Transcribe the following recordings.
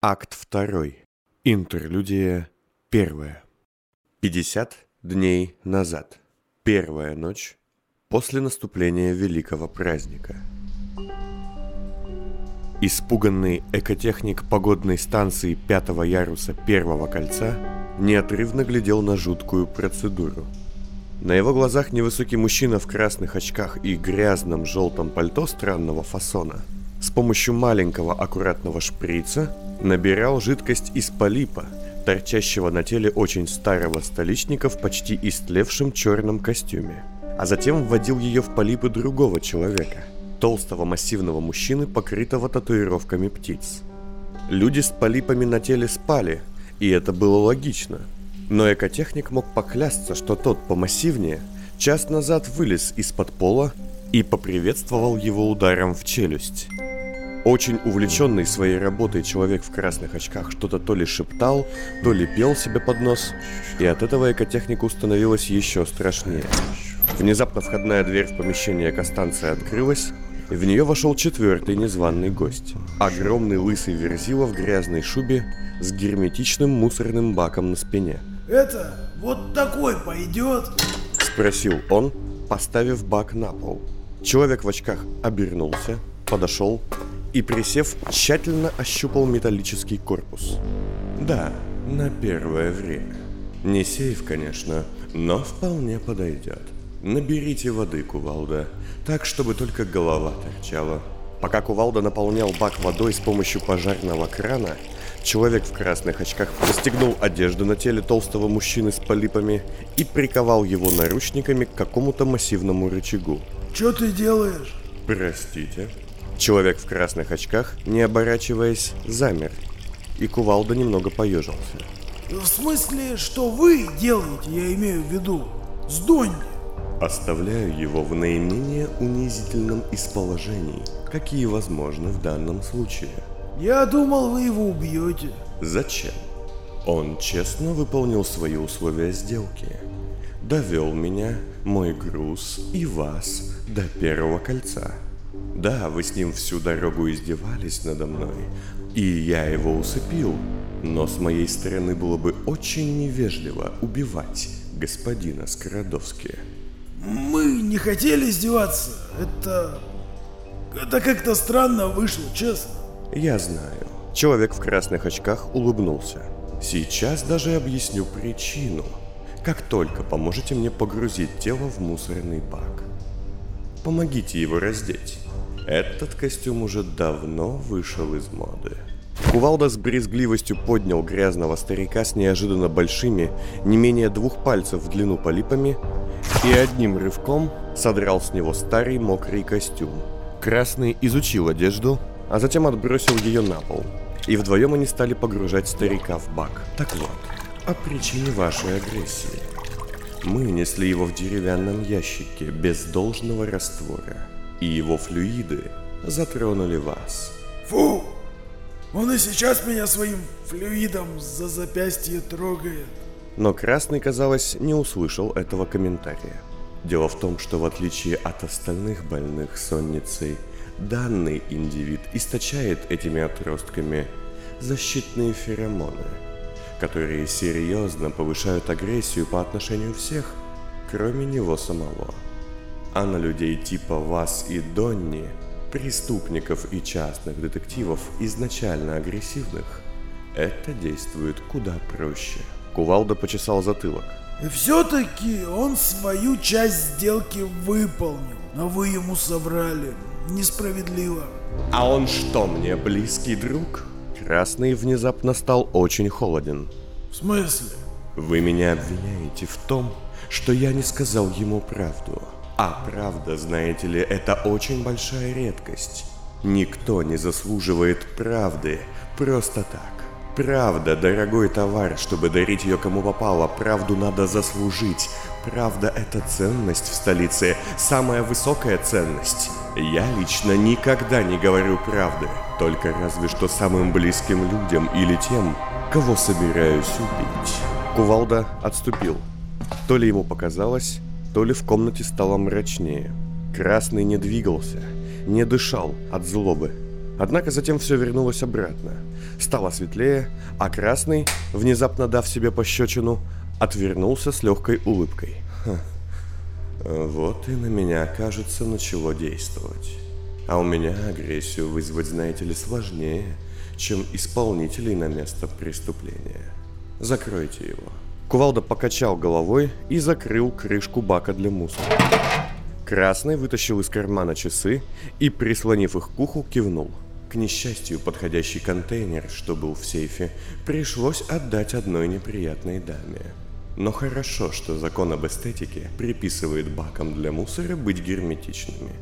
Акт второй. Интерлюдия первая. 50 дней назад. Первая ночь после наступления великого праздника. Испуганный экотехник погодной станции пятого яруса первого кольца неотрывно глядел на жуткую процедуру. На его глазах невысокий мужчина в красных очках и грязном желтом пальто странного фасона с помощью маленького аккуратного шприца набирал жидкость из полипа, торчащего на теле очень старого столичника в почти истлевшем черном костюме, а затем вводил ее в полипы другого человека, толстого массивного мужчины, покрытого татуировками птиц. Люди с полипами на теле спали, и это было логично – но экотехник мог поклясться, что тот помассивнее час назад вылез из-под пола и поприветствовал его ударом в челюсть. Очень увлеченный своей работой человек в красных очках что-то то ли шептал, то ли пел себе под нос, и от этого экотехнику становилось еще страшнее. Внезапно входная дверь в помещение экостанции открылась, и в нее вошел четвертый незваный гость. Огромный лысый верзила в грязной шубе с герметичным мусорным баком на спине – это вот такой пойдет? Спросил он, поставив бак на пол. Человек в очках обернулся, подошел и, присев, тщательно ощупал металлический корпус. Да, на первое время. Не сейф, конечно, но вполне подойдет. Наберите воды, кувалда, так, чтобы только голова торчала. Пока кувалда наполнял бак водой с помощью пожарного крана, Человек в красных очках застегнул одежду на теле толстого мужчины с полипами и приковал его наручниками к какому-то массивному рычагу. Что ты делаешь? Простите. Человек в красных очках, не оборачиваясь, замер. И кувалда немного поежился. В смысле, что вы делаете, я имею в виду, с Донни? Оставляю его в наименее унизительном из положений, какие возможны в данном случае. Я думал, вы его убьете. Зачем? Он честно выполнил свои условия сделки. Довел меня, мой груз и вас до первого кольца. Да, вы с ним всю дорогу издевались надо мной, и я его усыпил, но с моей стороны было бы очень невежливо убивать господина Скородовски. Мы не хотели издеваться. Это... Это как-то странно вышло, честно. Я знаю. Человек в красных очках улыбнулся. Сейчас даже объясню причину. Как только поможете мне погрузить тело в мусорный бак. Помогите его раздеть. Этот костюм уже давно вышел из моды. Кувалда с брезгливостью поднял грязного старика с неожиданно большими, не менее двух пальцев в длину полипами и одним рывком содрал с него старый мокрый костюм. Красный изучил одежду, а затем отбросил ее на пол. И вдвоем они стали погружать старика в бак. Так вот, о причине вашей агрессии. Мы несли его в деревянном ящике без должного раствора, и его флюиды затронули вас. Фу! Он и сейчас меня своим флюидом за запястье трогает. Но Красный, казалось, не услышал этого комментария. Дело в том, что в отличие от остальных больных сонницей, Данный индивид источает этими отростками защитные феромоны, которые серьезно повышают агрессию по отношению всех, кроме него самого. А на людей типа вас и Донни, преступников и частных детективов изначально агрессивных, это действует куда проще. Кувалда почесал затылок. И все-таки он свою часть сделки выполнил, но вы ему соврали несправедливо. А он что, мне близкий друг? Красный внезапно стал очень холоден. В смысле? Вы меня обвиняете в том, что я не сказал ему правду. А правда, знаете ли, это очень большая редкость. Никто не заслуживает правды просто так. Правда – дорогой товар, чтобы дарить ее кому попало, правду надо заслужить. Правда – это ценность в столице, самая высокая ценность. Я лично никогда не говорю правды, только разве что самым близким людям или тем, кого собираюсь убить. Кувалда отступил. То ли ему показалось, то ли в комнате стало мрачнее. Красный не двигался, не дышал от злобы. Однако затем все вернулось обратно. Стало светлее, а красный, внезапно дав себе пощечину, отвернулся с легкой улыбкой. Ха. Вот и на меня, кажется, начало действовать. А у меня агрессию вызвать, знаете ли, сложнее, чем исполнителей на место преступления. Закройте его. Кувалда покачал головой и закрыл крышку бака для мусора. Красный вытащил из кармана часы и, прислонив их к уху, кивнул. К несчастью, подходящий контейнер, что был в сейфе, пришлось отдать одной неприятной даме. Но хорошо, что закон об эстетике приписывает бакам для мусора быть герметичными.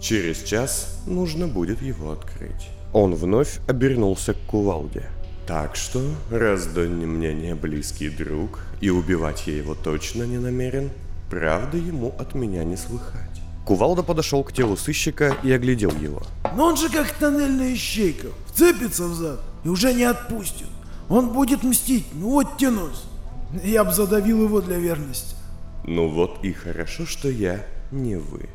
Через час нужно будет его открыть. Он вновь обернулся к кувалде. Так что, раз Донни мне не близкий друг, и убивать я его точно не намерен, правда ему от меня не слыхать. Кувалда подошел к телу сыщика и оглядел его. Но он же как тоннельная ищейка. Вцепится в зад и уже не отпустит. Он будет мстить, ну вот тянусь. Я бы задавил его для верности. Ну вот и хорошо, что я не вы.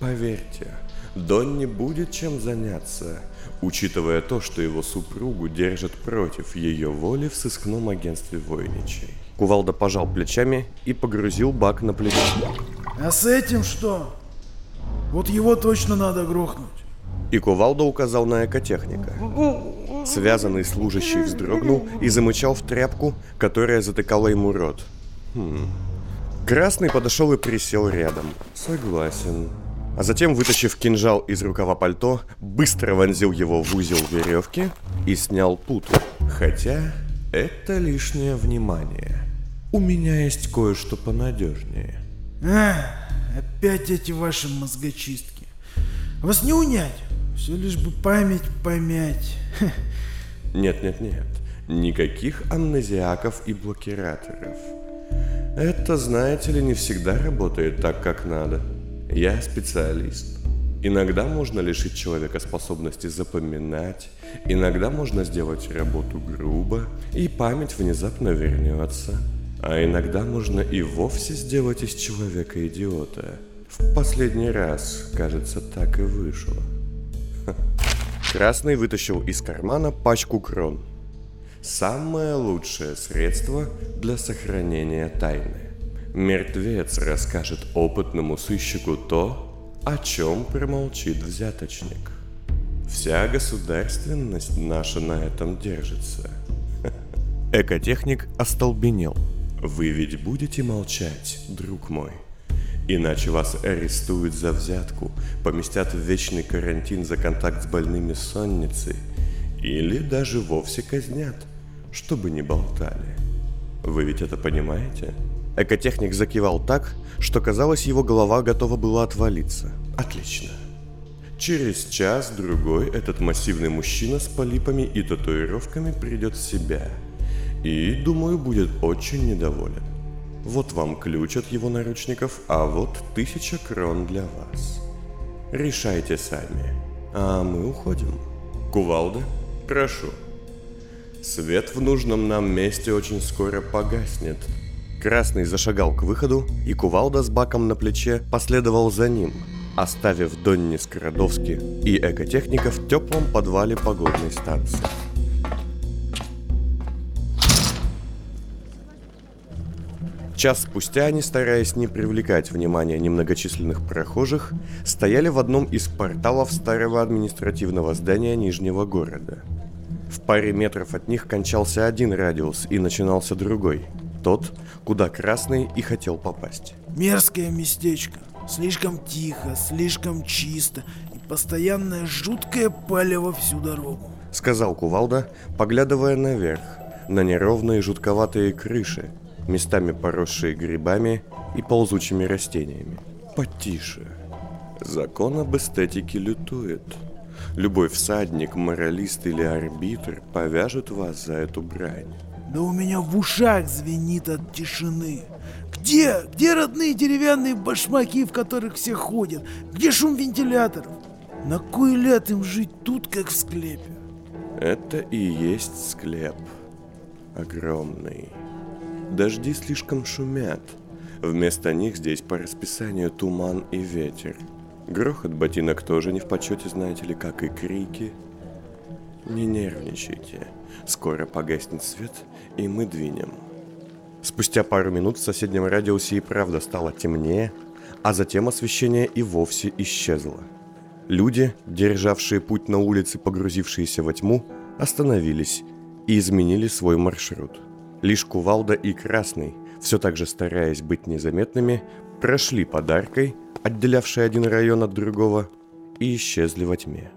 Поверьте, Донни будет чем заняться, учитывая то, что его супругу держат против ее воли в сыскном агентстве Войничей. Кувалда пожал плечами и погрузил бак на плечо. А с этим что? Вот его точно надо грохнуть. И Кувалда указал на экотехника. Связанный служащий вздрогнул и замычал в тряпку, которая затыкала ему рот. Хм. Красный подошел и присел рядом. Согласен. А затем, вытащив кинжал из рукава пальто, быстро вонзил его в узел веревки и снял путу. Хотя это лишнее внимание. У меня есть кое-что понадежнее. А, опять эти ваши мозгочистки. Вас не унять. Все лишь бы память помять. Нет-нет-нет. Никаких амнезиаков и блокираторов. Это, знаете ли, не всегда работает так, как надо. Я специалист. Иногда можно лишить человека способности запоминать, иногда можно сделать работу грубо, и память внезапно вернется. А иногда можно и вовсе сделать из человека идиота. В последний раз, кажется, так и вышло. Красный вытащил из кармана пачку крон. Самое лучшее средство для сохранения тайны. Мертвец расскажет опытному сыщику то, о чем промолчит взяточник. Вся государственность наша на этом держится. Экотехник остолбенел – вы ведь будете молчать, друг мой. Иначе вас арестуют за взятку, поместят в вечный карантин за контакт с больными сонницей или даже вовсе казнят, чтобы не болтали. Вы ведь это понимаете? Экотехник закивал так, что казалось, его голова готова была отвалиться. Отлично. Через час-другой этот массивный мужчина с полипами и татуировками придет в себя – и, думаю, будет очень недоволен. Вот вам ключ от его наручников, а вот тысяча крон для вас. Решайте сами, а мы уходим. Кувалда, прошу. Свет в нужном нам месте очень скоро погаснет. Красный зашагал к выходу, и Кувалда с баком на плече последовал за ним, оставив Донни Скородовски и экотехника в теплом подвале погодной станции. Час спустя они, стараясь не привлекать внимания немногочисленных прохожих, стояли в одном из порталов старого административного здания Нижнего города. В паре метров от них кончался один радиус и начинался другой, тот, куда Красный и хотел попасть. Мерзкое местечко. Слишком тихо, слишком чисто и постоянное жуткое палево всю дорогу. Сказал Кувалда, поглядывая наверх, на неровные жутковатые крыши, местами поросшие грибами и ползучими растениями. Потише. Закон об эстетике лютует. Любой всадник, моралист или арбитр повяжет вас за эту брань. Да у меня в ушах звенит от тишины. Где? Где родные деревянные башмаки, в которых все ходят? Где шум вентиляторов? На кой ляд им жить тут, как в склепе? Это и есть склеп. Огромный. Дожди слишком шумят. Вместо них здесь по расписанию туман и ветер. Грохот ботинок тоже не в почете, знаете ли, как и крики. Не нервничайте. Скоро погаснет свет, и мы двинем. Спустя пару минут в соседнем радиусе и правда стало темнее, а затем освещение и вовсе исчезло. Люди, державшие путь на улице, погрузившиеся во тьму, остановились и изменили свой маршрут. Лишь Кувалда и Красный, все так же стараясь быть незаметными, прошли подаркой, отделявшей один район от другого, и исчезли во тьме.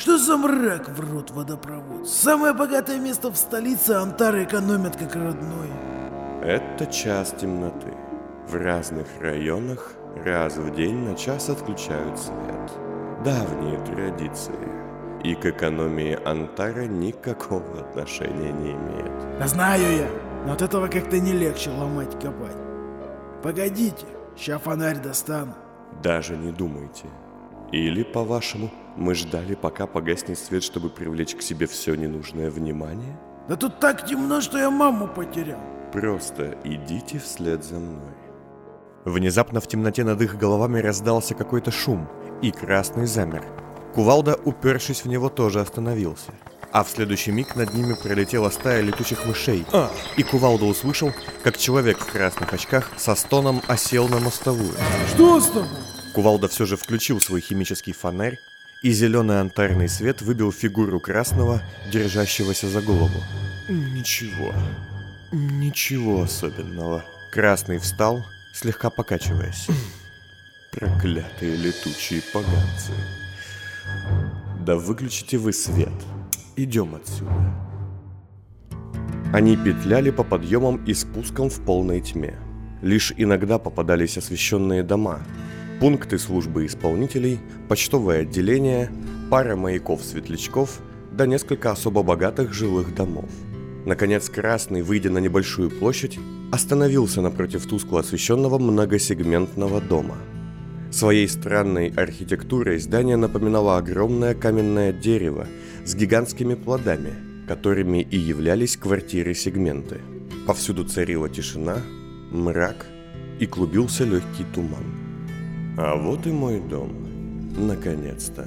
Что за мрак в рот водопровод? Самое богатое место в столице Антары экономят как родное. Это час темноты. В разных районах раз в день на час отключают свет. Давние традиции. И к экономии Антара никакого отношения не имеет. Да знаю я, но от этого как-то не легче ломать копать. Погодите, ща фонарь достану. Даже не думайте. Или, по-вашему, мы ждали, пока погаснет свет, чтобы привлечь к себе все ненужное внимание? Да тут так темно, что я маму потерял. Просто идите вслед за мной. Внезапно в темноте над их головами раздался какой-то шум, и Красный замер. Кувалда, упершись в него, тоже остановился. А в следующий миг над ними пролетела стая летучих мышей. А. И Кувалда услышал, как человек в красных очках со стоном осел на мостовую. Что с тобой? Кувалда все же включил свой химический фонарь, и зеленый антарный свет выбил фигуру красного, держащегося за голову. Ничего. Ничего особенного. Красный встал, слегка покачиваясь. Проклятые летучие поганцы. Да выключите вы свет. Идем отсюда. Они петляли по подъемам и спускам в полной тьме. Лишь иногда попадались освещенные дома, пункты службы исполнителей, почтовое отделение, пара маяков-светлячков да несколько особо богатых жилых домов. Наконец Красный, выйдя на небольшую площадь, остановился напротив тускло освещенного многосегментного дома. Своей странной архитектурой здание напоминало огромное каменное дерево с гигантскими плодами, которыми и являлись квартиры-сегменты. Повсюду царила тишина, мрак и клубился легкий туман. А вот и мой дом. Наконец-то.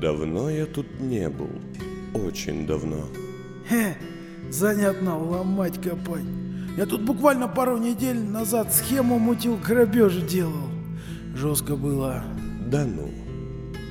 Давно я тут не был. Очень давно. Хе, занятно ломать копать. Я тут буквально пару недель назад схему мутил, грабеж делал. Жестко было. Да ну.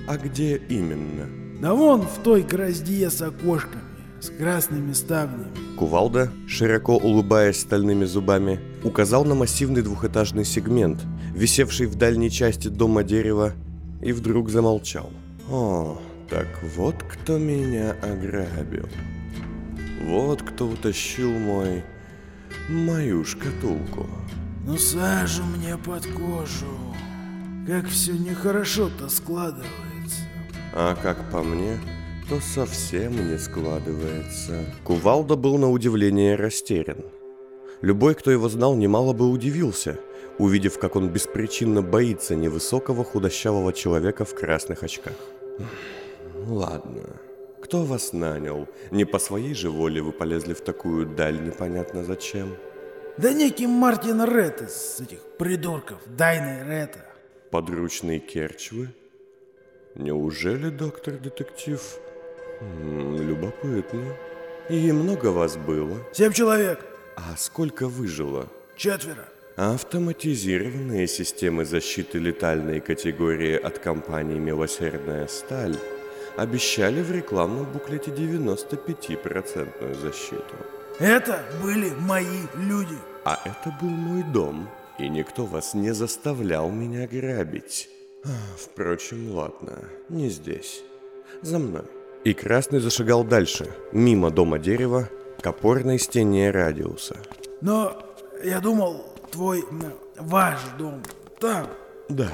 А где именно? Да вон в той гроздье с окошками, с красными ставнями. Кувалда, широко улыбаясь стальными зубами, указал на массивный двухэтажный сегмент, висевший в дальней части дома дерева, и вдруг замолчал. О, так вот кто меня ограбил. Вот кто утащил мой... мою шкатулку. Ну сажу мне под кожу. Как все нехорошо-то складывается. А как по мне, то совсем не складывается. Кувалда был на удивление растерян. Любой, кто его знал, немало бы удивился, увидев, как он беспричинно боится невысокого худощавого человека в красных очках. Ладно, кто вас нанял? Не по своей же воле вы полезли в такую даль непонятно зачем? Да некий Мартин Ред из этих придурков, Дайны Рета. Подручный Керчвы? Неужели доктор-детектив? М, Любопытно. И много вас было? Семь человек, А сколько выжило? четверо. Автоматизированные системы защиты летальной категории от компании «Милосердная сталь» обещали в рекламном буклете 95% защиту. Это были мои люди. А это был мой дом, и никто вас не заставлял меня грабить. А, Впрочем, ладно, не здесь. За мной. И Красный зашагал дальше, мимо дома дерева, к опорной стене радиуса. Но я думал, твой, ваш дом там. Да,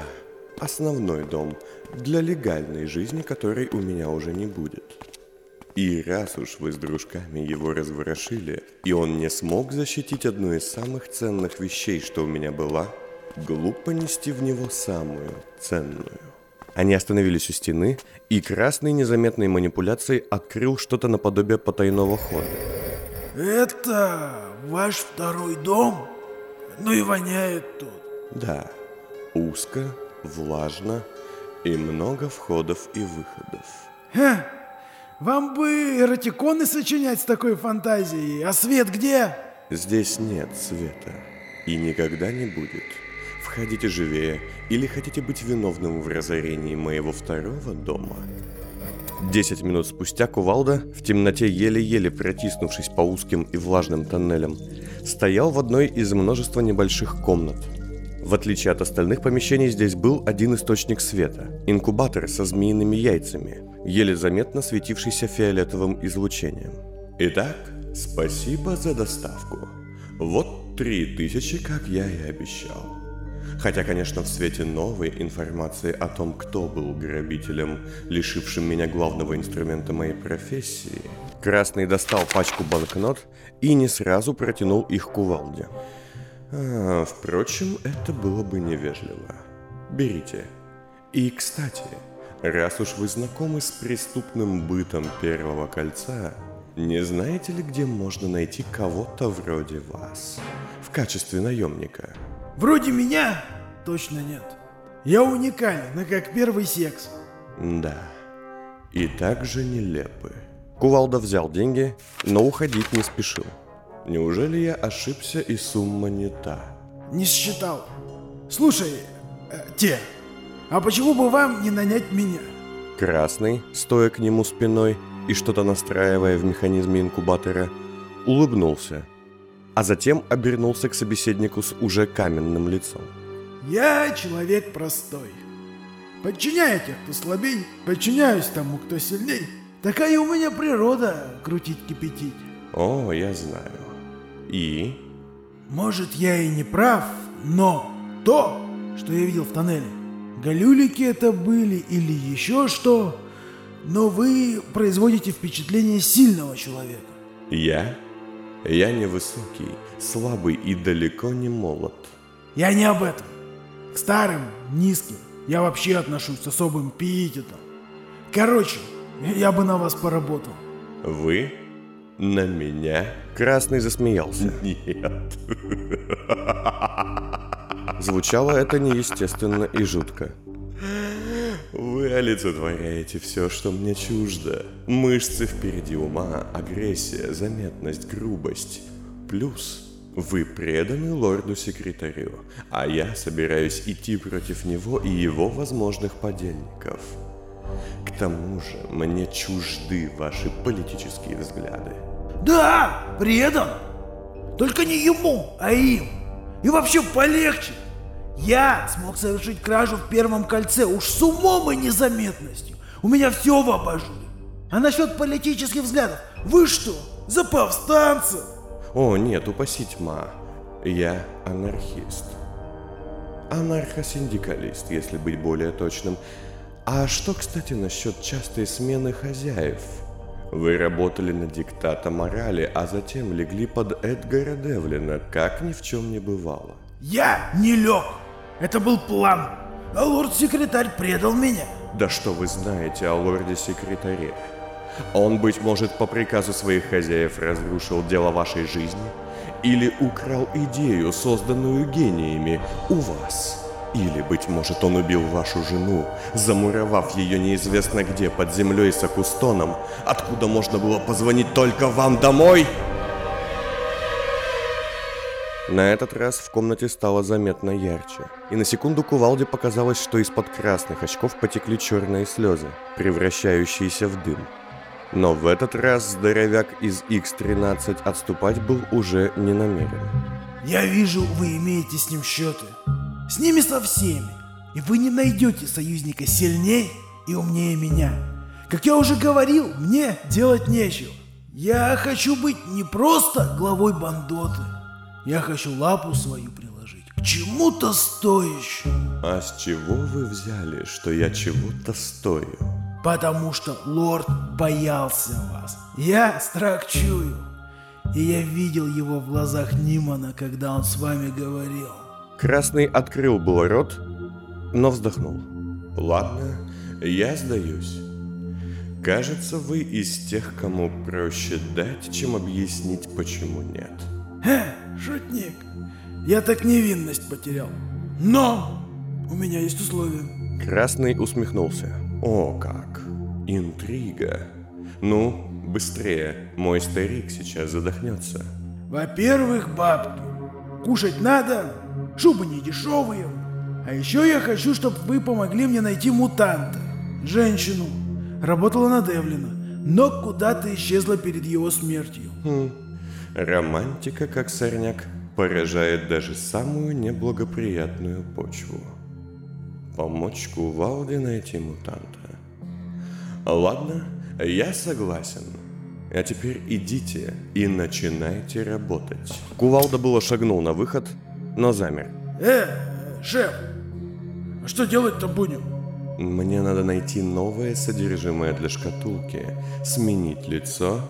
основной дом для легальной жизни, которой у меня уже не будет. И раз уж вы с дружками его разворошили, и он не смог защитить одну из самых ценных вещей, что у меня была, глупо нести в него самую ценную. Они остановились у стены, и Красный незаметной манипуляцией открыл что-то наподобие потайного хода. Это ваш второй дом? Ну и воняет тут. Да, узко, влажно И много входов и выходов. Ха, вам бы эротиконы сочинять с такой фантазией, а свет где? Здесь нет света. И никогда не будет. Входите живее, или хотите быть виновным в разорении моего второго дома? Десять минут спустя Кувалда, в темноте еле-еле протиснувшись по узким и влажным тоннелям, стоял в одной из множества небольших комнат. В отличие от остальных помещений, здесь был один источник света – инкубатор со змеиными яйцами, еле заметно светившийся фиолетовым излучением. Итак, спасибо за доставку. Вот три тысячи, как я и обещал. Хотя, конечно, в свете новой информации о том, кто был грабителем, лишившим меня главного инструмента моей профессии, Красный достал пачку банкнот и не сразу протянул их кувалде. А, впрочем, это было бы невежливо. Берите. И, кстати, раз уж вы знакомы с преступным бытом Первого Кольца, не знаете ли, где можно найти кого-то вроде вас в качестве наемника? Вроде меня точно нет. Я уникален, и как первый секс. Да. И также нелепы. Кувалда взял деньги, но уходить не спешил. Неужели я ошибся и сумма не та? Не считал. Слушай, э, те, а почему бы вам не нанять меня? Красный, стоя к нему спиной и что-то настраивая в механизме инкубатора, улыбнулся, а затем обернулся к собеседнику с уже каменным лицом. Я человек простой. Подчиняю тех, кто слабей, подчиняюсь тому, кто сильней. Такая у меня природа крутить-кипятить. О, я знаю. И? Может, я и не прав, но то, что я видел в тоннеле, галюлики это были или еще что, но вы производите впечатление сильного человека. Я? Я невысокий, слабый и далеко не молод. Я не об этом. К старым, низким я вообще отношусь с особым пиететом. Короче, я бы на вас поработал. Вы? На меня? Красный засмеялся. Нет. Звучало это неестественно и жутко. Вы олицетворяете все, что мне чуждо. Мышцы впереди ума, агрессия, заметность, грубость. Плюс вы преданы лорду-секретарю, а я собираюсь идти против него и его возможных подельников. К тому же мне чужды ваши политические взгляды. Да, предан. Только не ему, а им. И вообще полегче. Я смог совершить кражу в первом кольце уж с умом и незаметностью. У меня все в абажуре. А насчет политических взглядов, вы что, за повстанцев? О, нет, упаси тьма. Я анархист. Анархосиндикалист, если быть более точным. А что, кстати, насчет частой смены хозяев? Вы работали на диктата морали, а затем легли под Эдгара Девлина, как ни в чем не бывало. Я не лег. Это был план. А лорд-секретарь предал меня. Да что вы знаете о лорде-секретаре? Он, быть может, по приказу своих хозяев разрушил дело вашей жизни? Или украл идею, созданную гениями у вас? Или, быть может, он убил вашу жену, замуровав ее неизвестно где под землей с Акустоном, откуда можно было позвонить только вам домой? На этот раз в комнате стало заметно ярче, и на секунду Кувалде показалось, что из-под красных очков потекли черные слезы, превращающиеся в дым. Но в этот раз здоровяк из X-13 отступать был уже не намерен. Я вижу, вы имеете с ним счеты. С ними со всеми. И вы не найдете союзника сильнее и умнее меня. Как я уже говорил, мне делать нечего. Я хочу быть не просто главой бандоты. Я хочу лапу свою приложить к чему-то стоящему. А с чего вы взяли, что я чего-то стою? Потому что лорд боялся вас. Я страх чую. И я видел его в глазах Нимана, когда он с вами говорил. Красный открыл был рот, но вздохнул. Ладно, я сдаюсь. Кажется, вы из тех, кому проще дать, чем объяснить, почему нет. Хе, шутник. Я так невинность потерял. Но у меня есть условия. Красный усмехнулся. О, как! Интрига. Ну, быстрее, мой старик сейчас задохнется. Во-первых, бабки. Кушать надо, шубы не дешевые. А еще я хочу, чтобы вы помогли мне найти мутанта. Женщину. Работала на Девлина, но куда-то исчезла перед его смертью. Хм. Романтика, как сорняк, поражает даже самую неблагоприятную почву. Помочь Кувалде найти мутанта. Ладно, я согласен. А теперь идите и начинайте работать. Кувалда было шагнул на выход, но замер. Э, шеф, а что делать-то будем? Мне надо найти новое содержимое для шкатулки, сменить лицо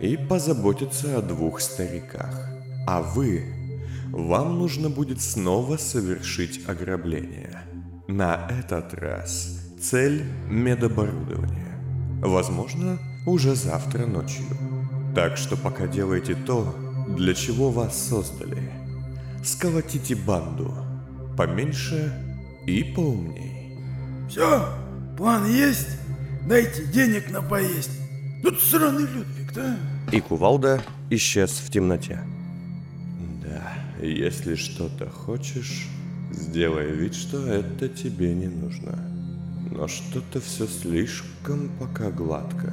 и позаботиться о двух стариках. А вы, вам нужно будет снова совершить ограбление. На этот раз цель – медоборудование. Возможно, уже завтра ночью. Так что пока делайте то, для чего вас создали. Сколотите банду. Поменьше и поумней. Все, план есть? Дайте денег на поесть. Тут сраный Людвиг, да? И кувалда исчез в темноте. Да, если что-то хочешь, сделай вид, что это тебе не нужно. Но что-то все слишком пока гладко.